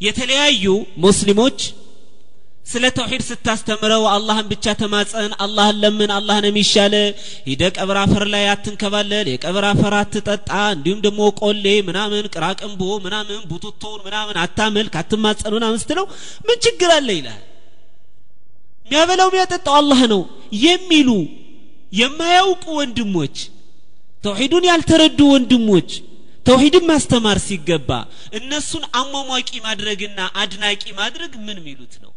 የተለያዩ ሙስሊሞች ስለ ተውሂድ ስታስተምረው አላህን ብቻ ተማጸን አላህን ለምን አላህ ነው የሚሻለ ሂደ ቀብር አፈር ላይ አትንከባለል የቀብር አፈር አትጠጣ እንዲሁም ደግሞ ቆሌ ምናምን ቅራቅንቦ ምናምን ቡቱቶውን ምናምን አታመልክ አትማጸን ምናምን ስትለው ምን ችግር አለ ይላል። የሚያበላው የሚያጠጣው አላህ ነው የሚሉ የማያውቁ ወንድሞች ተውሂዱን ያልተረዱ ወንድሞች ተውሂድን ማስተማር ሲገባ እነሱን አሟሟቂ ማድረግና አድናቂ ማድረግ ምን ሚሉት ነው?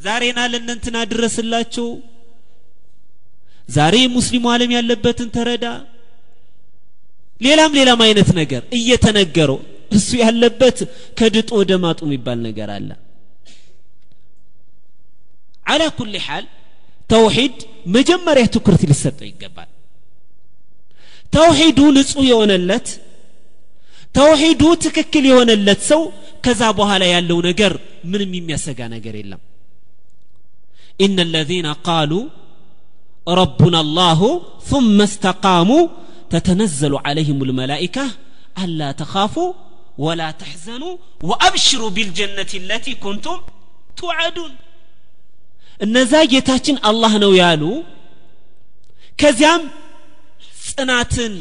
ዛሬና ለእነንትና ድረስላቸው ዛሬ ሙስሊሙ ዓለም ያለበትን ተረዳ? ሌላም ሌላም አይነት ነገር እየተነገረው እሱ ያለበት ከድጡ ወደ ማጡ የሚባል ነገር አለ። አላ ኩል ሓል ተውሂድ መጀመሪያ ትኩረት ሊሰጠው ይገባል ተውሂዱ ንጹህ የሆነለት ተውሂዱ ትክክል የሆነለት ሰው ከዛ በኋላ ያለው ነገር ምንም የሚያሰጋ ነገር የለም إن الذين قالوا ربنا الله ثم استقاموا تتنزل عليهم الملائكة ألا تخافوا ولا تحزنوا وأبشروا بالجنة التي كنتم توعدون እነዛ ጌታችን አላህ ነው ያሉ ከዚያም ጽናትን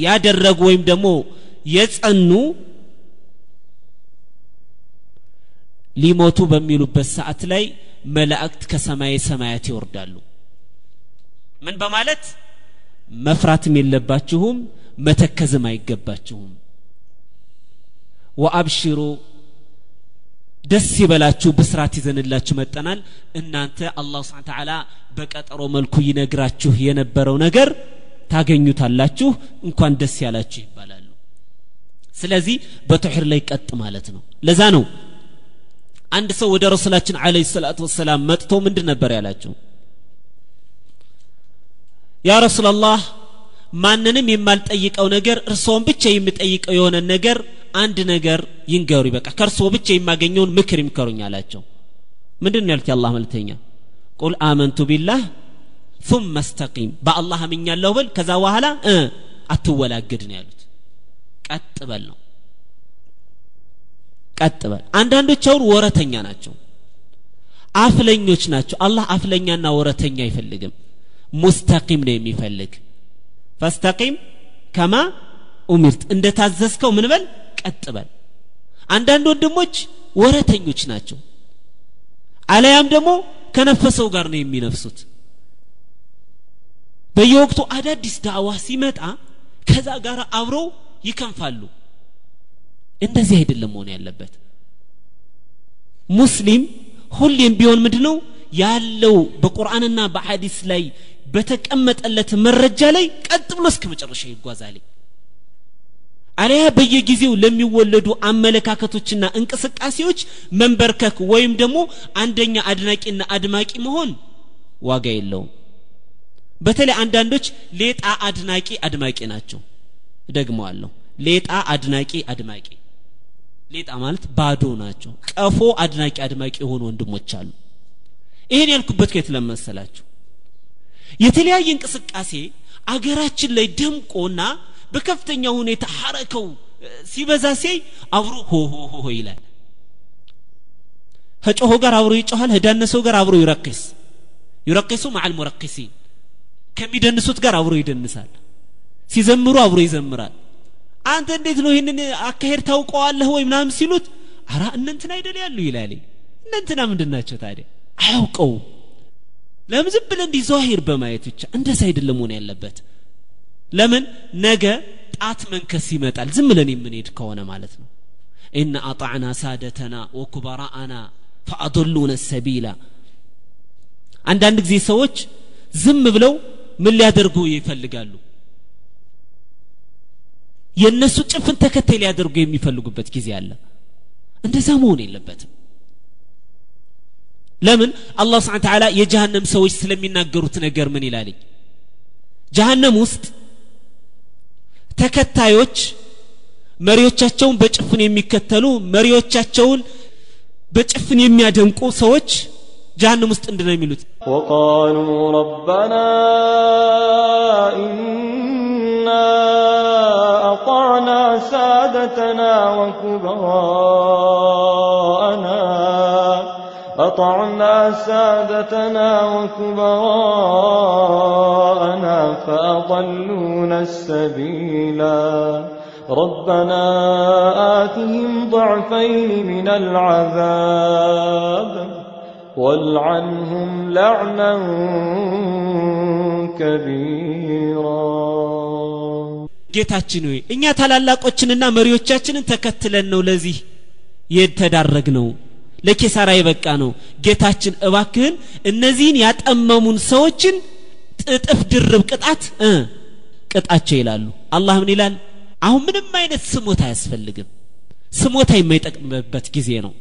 ያደረጉ ወይም ደግሞ የጸኑ ሊሞቱ በሚሉበት ሰዓት ላይ መላእክት ከሰማይ ሰማያት ይወርዳሉ። ምን በማለት? መፍራትም የለባችሁም መተከዝም አይገባችሁም። ወአብሽሩ ደስ ይበላችሁ ብስራት ይዘንላችሁ መጠናል። እናንተ አላህ ስብን በቀጠሮ መልኩ ይነግራችሁ የነበረው ነገር ታገኙታላችሁ እንኳን ደስ ያላችሁ ይባላሉ። ስለዚህ በተውሒድ ላይ ቀጥ ማለት ነው። ለዛ ነው አንድ ሰው ወደ ረሱላችን አለይሂ ሰላቱ ወሰላም መጥቶ ምንድን ነበር ያላቸው? ያ ረሱላላህ ማንንም የማልጠይቀው ነገር እርስዎን ብቻ የምጠይቀው የሆነ ነገር አንድ ነገር ይንገሩ በቃ ከእርስዎ ብቻ የማገኘውን ምክር ይምከሩኝ አላቸው። ምንድን ነው ያሉት? የአላህ መልእክተኛ ቁል አመንቱ ቢላህ ثم استقيم በአላህ አምኛለሁ በል ከዛ በኋላ እ አትወላገድ ነው ያሉት ቀጥ በል ነው ቀጥ በል አንዳንዶች አሁን ወረተኛ ናቸው አፍለኞች ናቸው አላህ አፍለኛና ወረተኛ አይፈልግም ሙስተቂም ነው የሚፈልግ ፈስተቂም ከማ ኡሚርት እንደታዘዝከው ምን በል ቀጥ በል አንዳንድ ወንድሞች ወረተኞች ናቸው አለያም ደግሞ ከነፈሰው ጋር ነው የሚነፍሱት በየወቅቱ አዳዲስ ዳዕዋ ሲመጣ ከዛ ጋር አብረው ይከንፋሉ። እንደዚህ አይደለም መሆን ያለበት። ሙስሊም ሁሌም ቢሆን ምንድነው? ያለው በቁርአንና በሐዲስ ላይ በተቀመጠለት መረጃ ላይ ቀጥ ብሎ እስከ መጨረሻ ይጓዛል። አለያ በየጊዜው ለሚወለዱ አመለካከቶችና እንቅስቃሴዎች መንበርከክ ወይም ደግሞ አንደኛ አድናቂና አድማቂ መሆን ዋጋ የለውም በተለይ አንዳንዶች ሌጣ አድናቂ አድማቂ ናቸው። ደግመዋለሁ ሌጣ አድናቂ አድማቂ። ሌጣ ማለት ባዶ ናቸው። ቀፎ አድናቂ አድማቂ የሆኑ ወንድሞች አሉ። ይህን ያልኩበት ከየት ለመሰላችሁ? የተለያየ እንቅስቃሴ አገራችን ላይ ደምቆና በከፍተኛ ሁኔታ ሐረከው ሲበዛ ሲያይ አብሮ ሆ ሆ ሆ ይላል። ከጮሆ ጋር አብሮ ይጮኋል ከዳነሰው ጋር አብሮ ይረክስ። ይረክሱ መዓል ሙረክሲን ከሚደንሱት ጋር አብሮ ይደንሳል ሲዘምሩ አብሮ ይዘምራል አንተ እንዴት ነው ይህንን አካሄድ ታውቀዋለህ ወይ ምናምን ሲሉት አራ እነንትና አይደል ያሉ ይላል እነንትና ምንድን ናቸው ታዲያ አያውቀው ለምን ዝም ብለ እንዲህ ዛሂር በማየት ብቻ እንደዛ አይደለም መሆን ያለበት ለምን ነገ ጣት መንከስ ይመጣል ዝም ብለን የምንሄድ ከሆነ ማለት ነው إن أطعنا سادتنا وكبراءنا فأضلون السبيل አንዳንድ ጊዜ ሰዎች ዝም ብለው ምን ሊያደርጉ ይፈልጋሉ? የእነሱ ጭፍን ተከታይ ሊያደርጉ የሚፈልጉበት ጊዜ አለ። እንደዛ መሆን የለበትም። ለምን? አላህ ስብን ተዓላ የጀሃነም ሰዎች ስለሚናገሩት ነገር ምን ይላልኝ? ጀሃነም ውስጥ ተከታዮች መሪዎቻቸውን በጭፍን የሚከተሉ መሪዎቻቸውን በጭፍን የሚያደንቁ ሰዎች ጀሃነም ውስጥ እንድነው የሚሉት وقالوا ربنا إنا أطعنا سادتنا سادتنا وكبراءنا أطعنا سادتنا وكبراءنا فأضلونا السبيلا ربنا آتهم ضعفين من العذاب والعنهم لعنا كبيرا ጌታችን ሆይ እኛ ታላላቆችንና መሪዎቻችንን ተከትለን ነው ለዚህ የተዳረግ ነው ለኬሳራ የበቃ ነው ጌታችን እባክህን እነዚህን ያጠመሙን ሰዎችን ጥጥፍ ድርብ ቅጣት እ ቅጣቸው ይላሉ አላህ ምን ይላል አሁን ምንም አይነት ስሞታ አያስፈልግም ስሞታ የማይጠቅምበት ጊዜ ነው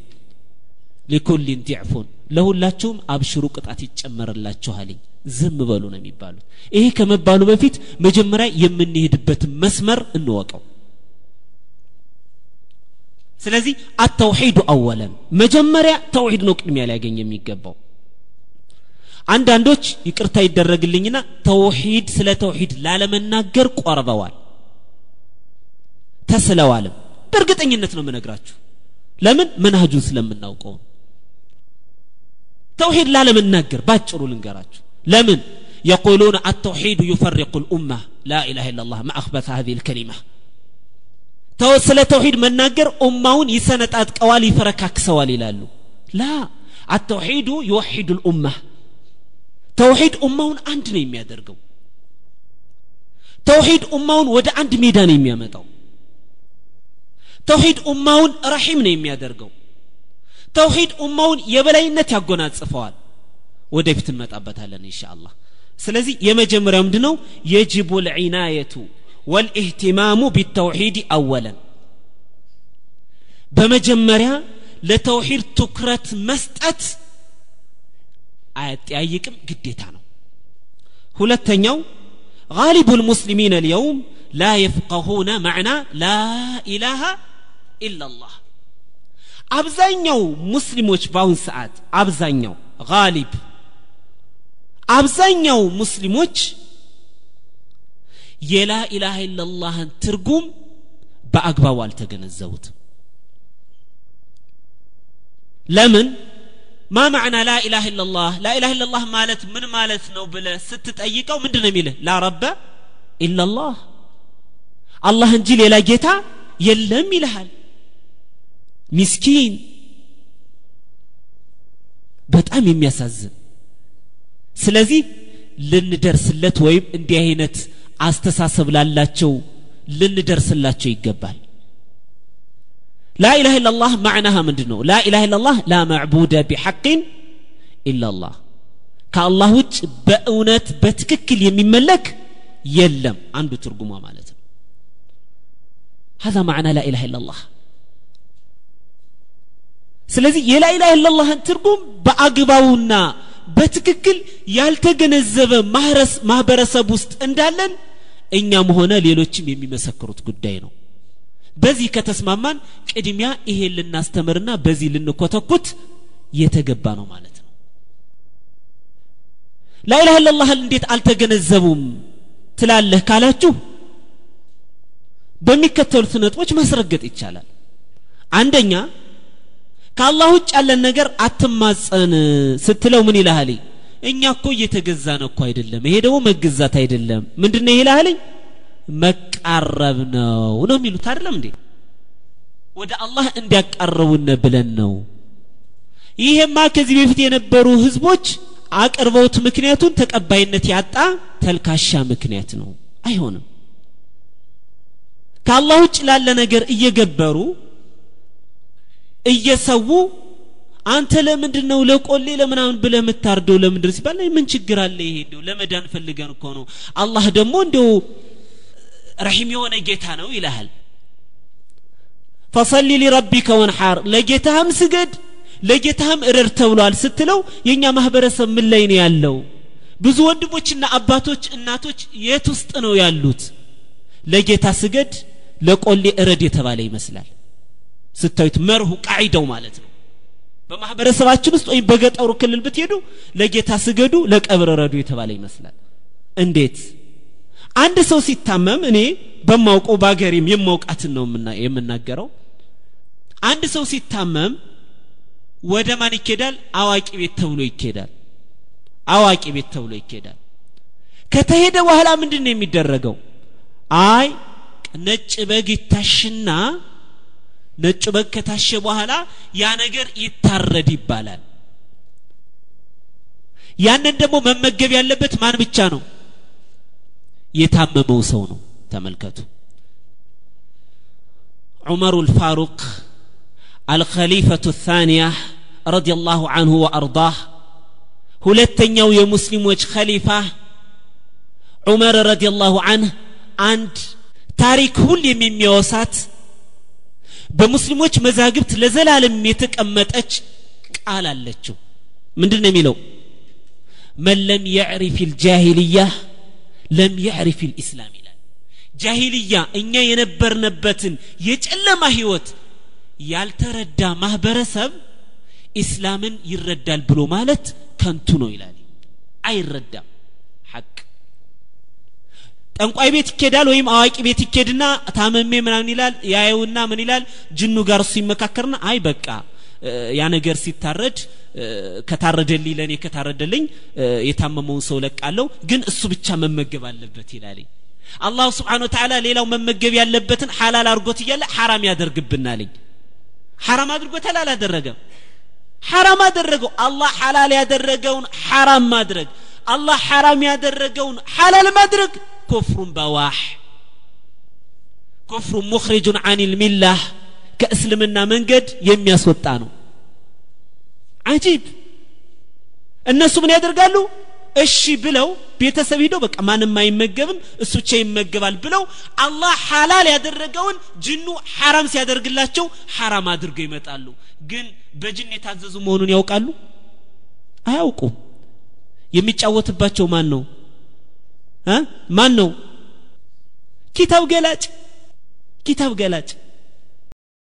ሊኩሊን ዲዕፉን ለሁላችሁም አብሽሩ ቅጣት ይጨመርላችኋልኝ ዝም በሉ ነው የሚባሉት። ይሄ ከመባሉ በፊት መጀመሪያ የምንሄድበትን መስመር እንወቀው። ስለዚህ አተውሒዱ አወለን መጀመሪያ ተውሒድ ነው ቅድሚያ ሊያገኝ የሚገባው። አንዳንዶች ይቅርታ ይደረግልኝና ተውሒድ ስለ ተውሒድ ላለመናገር ቆርበዋል ተስለዋልም። በእርግጠኝነት ነው የምነግራችሁ። ለምን? መንሃጁን ስለምናውቀው ተውሒድ ላለመናገር ባጭሩ ልንገራችሁ ለምን يقولون التوحيد يفرق الأمة لا إله إلا الله ما أخبث هذه الكلمة ስለ ተውሂድ መናገር ኡማውን ይሰነጣጥቀዋል ይፈረካክሰዋል ይላሉ ላ አተውሒዱ ይወሒዱ ልኡማ ተውሒድ ኡማውን አንድ ነው የሚያደርገው ተውሒድ ኡማውን ወደ አንድ ሜዳ ነው የሚያመጣው ተውሒድ ኡማውን ረሒም ነው የሚያደርገው ተውሒድ ኡማውን የበላይነት ያጎናጽፈዋል ወደፊት እንመጣበታለን እንሻ አላህ ስለዚህ የመጀመሪያው ምንድ ነው የጅቡ ልዒናየቱ ወልኢህቲማሙ ቢተውሒድ አወለን በመጀመሪያ ለተውሒድ ትኩረት መስጠት አያጠያይቅም ግዴታ ነው ሁለተኛው غالب المسلمين اليوم لا يفقهون معنى لا إله إلا الله አብዛኛው ሙስሊሞች በአሁን ሰዓት አብዛኛው ጋሊብ አብዛኛው ሙስሊሞች የላ ኢላሃ ኢላላህን ትርጉም በአግባቡ አልተገነዘቡትም ለምን ማ ማዕና ላ ኢላሃ ኢላላህ ላ ኢላሃ ኢላላህ ማለት ምን ማለት ነው ብለ ስትጠይቀው ምንድን ነው የሚልህ ላ ረበ ኢላላህ አላህ እንጂ ሌላ ጌታ የለም ይልሃል ሚስኪን በጣም የሚያሳዝን ስለዚህ ልንደርስለት ወይም እንዲህ አይነት አስተሳሰብ ላላቸው ልንደርስላቸው ይገባል ላኢላህ ኢላላህ ማዕናሃ ምንድን ነው ላኢላህ ኢላላህ ላ መዕቡደ ቢሐቅን ኢላላህ ከአላህ ውጭ በእውነት በትክክል የሚመለክ የለም አንዱ ትርጉሟ ማለት ነው هذا معنى لا إله إلا الله ስለዚህ የላኢላህ ኢላላህን ትርጉም በአግባቡና በትክክል ያልተገነዘበ ማህበረሰብ ውስጥ እንዳለን እኛም ሆነ ሌሎችም የሚመሰክሩት ጉዳይ ነው። በዚህ ከተስማማን ቅድሚያ ይሄን ልናስተምርና በዚህ ልንኮተኩት የተገባ ነው ማለት ነው። ላኢላህ ኢላላህን እንዴት አልተገነዘቡም ትላለህ ካላችሁ በሚከተሉት ነጥቦች ማስረገጥ ይቻላል። አንደኛ ከአላህ ውጭ ያለን ነገር አትማጸን ስትለው ምን ይልሃል? እኛ እኮ እየተገዛን እኮ አይደለም። ይሄ ደግሞ መገዛት አይደለም። ምንድነው ይሄ ይልሃል? መቃረብ ነው ነው የሚሉት አይደለም እንዴ? ወደ አላህ እንዲያቃረቡን ብለን ነው። ይሄማ ከዚህ በፊት የነበሩ ህዝቦች አቅርበውት ምክንያቱን ተቀባይነት ያጣ ተልካሻ ምክንያት ነው። አይሆንም። ከአላህ ውጭ ላለ ነገር እየገበሩ እየሰዉ አንተ ለምንድን ነው ለቆሌ ለምናምን ብለ የምታርደው ለምንድን ሲባል ምን ችግር አለ ይሄ ለመዳን ፈልገን እኮ ነው። አላህ ደግሞ እንደው ረሒም የሆነ ጌታ ነው ይልሃል። ፈሰሊ ሊረቢከ ወንሓር ለጌታህም ስገድ ለጌታህም እረድ ተብሏል ስትለው የእኛ ማህበረሰብ ምን ላይ ነው ያለው? ብዙ ወንድሞችና አባቶች እናቶች የት ውስጥ ነው ያሉት? ለጌታ ስገድ ለቆሌ እረድ የተባለ ይመስላል ስታዩት መርሁ ቃዒዳው ማለት ነው። በማህበረሰባችን ውስጥ ወይም በገጠሩ ክልል ብትሄዱ ለጌታ ስገዱ ለቀብር ረዱ የተባለ ይመስላል። እንዴት? አንድ ሰው ሲታመም እኔ በማውቀው በአገሬም የማውቃትን ነው የምናገረው። አንድ ሰው ሲታመም ወደ ማን ይኬዳል? አዋቂ ቤት ተብሎ ይኬዳል። አዋቂ ቤት ተብሎ ይኬዳል። ከተሄደ በኋላ ምንድን ነው የሚደረገው? አይ ነጭ በግ ይታሽና ነጭ በግ ከታሸ በኋላ ያ ነገር ይታረድ ይባላል። ያንን ደግሞ መመገብ ያለበት ማን ብቻ ነው? የታመመው ሰው ነው። ተመልከቱ። ዑመሩ ልፋሩቅ አልኸሊፈቱ ታንያ ረዲ ላሁ አንሁ ወአርዳህ ሁለተኛው የሙስሊሞች ኸሊፋ ዑመር ረዲ ላሁ አንህ አንድ ታሪክ ሁሌም የሚያወሳት በሙስሊሞች መዛግብት ለዘላለም የተቀመጠች ቃል አለችው። ምንድን ነው የሚለው? መን ለም የዕሪፍ ልጃሂልያ ለም የዕሪፍ ልእስላም ይላል። ጃሂልያ እኛ የነበርንበትን የጨለማ ህይወት ያልተረዳ ማህበረሰብ ኢስላምን ይረዳል ብሎ ማለት ከንቱ ነው ይላል። አይረዳም። ሐቅ ጠንቋይ ቤት ይኬዳል ወይም አዋቂ ቤት ይኬድና ታመሜ ምናምን ይላል ያየውና ምን ይላል ጅኑ ጋር እሱ ይመካከርና አይ በቃ ያ ነገር ሲታረድ ከታረደልኝ ለእኔ ከታረደልኝ የታመመውን ሰው ለቃለሁ ግን እሱ ብቻ መመገብ አለበት ይላል። አላሁ ስብሓን ወተላ ሌላው መመገብ ያለበትን ሐላል አድርጎት እያለ ሐራም ያደርግብናልኝ ሐራም አድርጎታል አላደረገም? ሐራም አደረገው። አላህ ሐላል ያደረገውን ሐራም ማድረግ አላህ ሐራም ያደረገውን ሐላል ማድረግ ኩፍሩን በዋህ ኩፍሩን ሙኽሪጁን አን ልሚላህ ከእስልምና መንገድ የሚያስወጣ ነው አጂብ እነሱ ምን ያደርጋሉ እሺ ብለው ቤተሰብ ሂደው በቃ ማንም አይመገብም እሱ ብቻ ይመገባል ብለው አላህ ሐላል ያደረገውን ጅኑ ሐራም ሲያደርግላቸው ሐራም አድርገው ይመጣሉ። ግን በጅን የታዘዙ መሆኑን ያውቃሉ? አያውቁም። የሚጫወትባቸው ማን ነው ማን ነው? ኪታብ ገላጭ ኪታብ ገላጭ